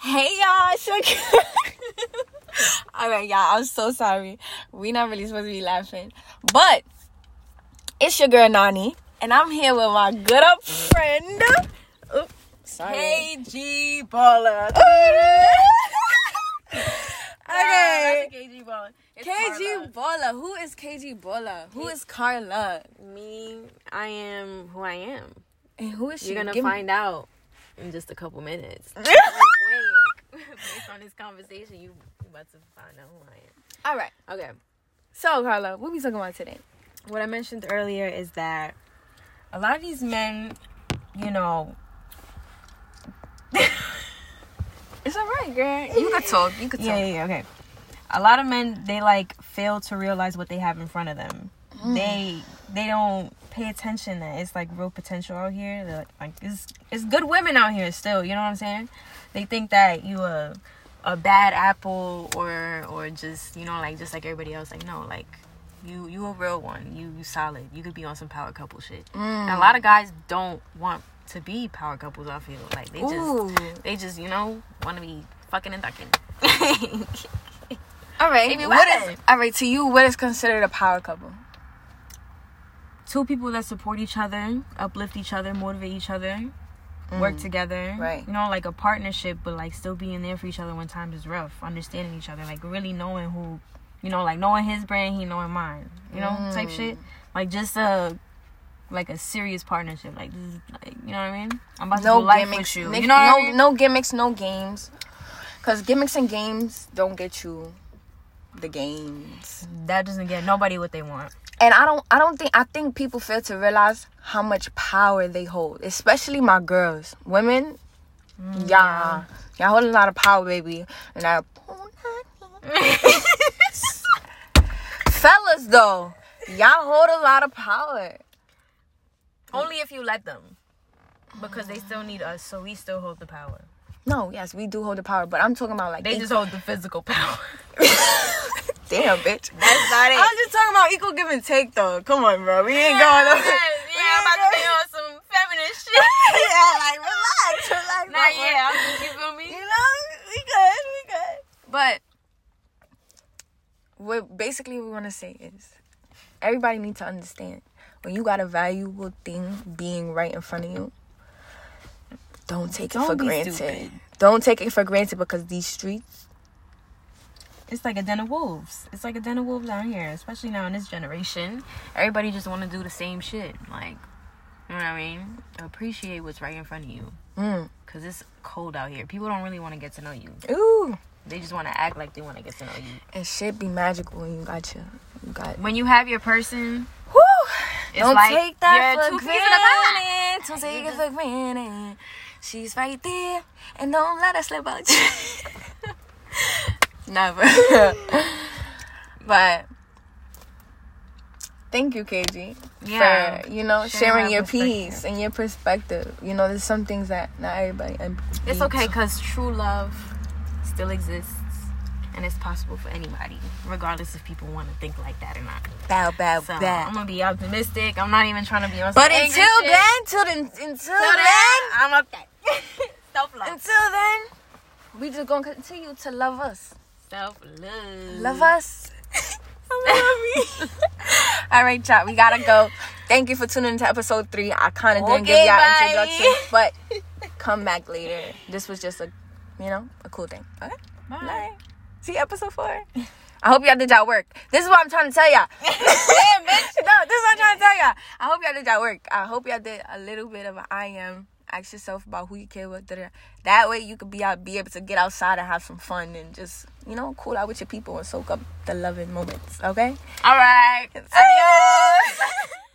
Hey y'all, it's your All right, y'all. I'm so sorry. We're not really supposed to be laughing, but it's your girl Nani, and I'm here with my good up friend. Oops, sorry. KG Balla. okay. KG Balla. KG Balla. Who is KG Balla? Who is Carla? Me, I am who I am. And who is she? You're gonna Give me- find out in just a couple minutes. Based on this conversation, you you about to find out who I am. All right. Okay. So Carla, what we talking about today? What I mentioned earlier is that a lot of these men, you know, It's all right, girl. You could talk. You could talk. yeah, yeah, yeah, okay. A lot of men they like fail to realize what they have in front of them. Mm. They they don't pay attention that it's like real potential out here. They're like, like it's it's good women out here still. You know what I'm saying? They think that you a a bad apple or or just you know like just like everybody else. Like no, like you you a real one. You you solid. You could be on some power couple shit. And a mm. lot of guys don't want to be power couples. I feel like they just Ooh. they just you know want to be fucking and ducking. All right. What? is all right to you? What is considered a power couple? Two people that support each other, uplift each other, motivate each other, work mm. together. Right. You know, like a partnership, but like still being there for each other when times is rough, understanding each other, like really knowing who, you know, like knowing his brand, he knowing mine. You know, type shit. Mm. Like just a. Like a serious partnership, like this is like you know what I mean. I'm about to No do life gimmicks. with you. Nick- You know no, I mean? no gimmicks, no games. Cause gimmicks and games don't get you the games. That doesn't get nobody what they want. And I don't I don't think I think people fail to realize how much power they hold. Especially my girls. Women, mm, yeah. Y'all hold a lot of power, baby. And I Fellas though, y'all hold a lot of power. Only if you let them, because they still need us, so we still hold the power. No, yes, we do hold the power, but I'm talking about like They just hold the physical power. damn bitch. That's not it. I'm just talking about equal give and take though. Come on, bro. We ain't going Yeah, up. yeah, about to be on some feminist shit. yeah, like relax, relax. Not my boy. yet. I'm just, you feel me? You know, we good, we good. But what basically we want to say is, everybody needs to understand when you got a valuable thing being right in front of you. Don't take it Don't for be granted. stupid. Don't take it for granted because these streets. It's like a den of wolves. It's like a den of wolves down here, especially now in this generation. Everybody just want to do the same shit. Like, you know what I mean? Appreciate what's right in front of you. Mm. Cause it's cold out here. People don't really want to get to know you. Ooh, They just want to act like they want to get to know you. it should be magical when you got your, you got. When you have your person, Whew. Don't like take that for two peas in a pod. granted. Don't take it for granted. She's right there, and don't let her slip out. Never. but thank you, KG, Yeah. for you know Sharing sharing your piece and your perspective. You know, there's some things that not everybody. it's okay because true love still exists. And it's possible for anybody, regardless if people want to think like that or not. Bow, bow, So bow. I'm gonna be optimistic. I'm not even trying to be on. But until then, till then, until Until then, then, I'm okay. Self love. until then, we just gonna continue to love us. Self love. Love us. All right, chat. We gotta go. Thank you for tuning into episode three. I kind of didn't give y'all introduction, but come back later. This was just a, you know, a cool thing. Okay. Bye. Bye. See episode four. I hope y'all did y'all work. This is what I'm trying to tell y'all. Damn, bitch. no, this is what I'm trying to tell y'all. I hope y'all did y'all work. I hope y'all did a little bit of an I am. Ask yourself about who you care with. da-da-da. That way you could be out, be able to get outside and have some fun and just, you know, cool out with your people and soak up the loving moments. Okay. All right. Adios.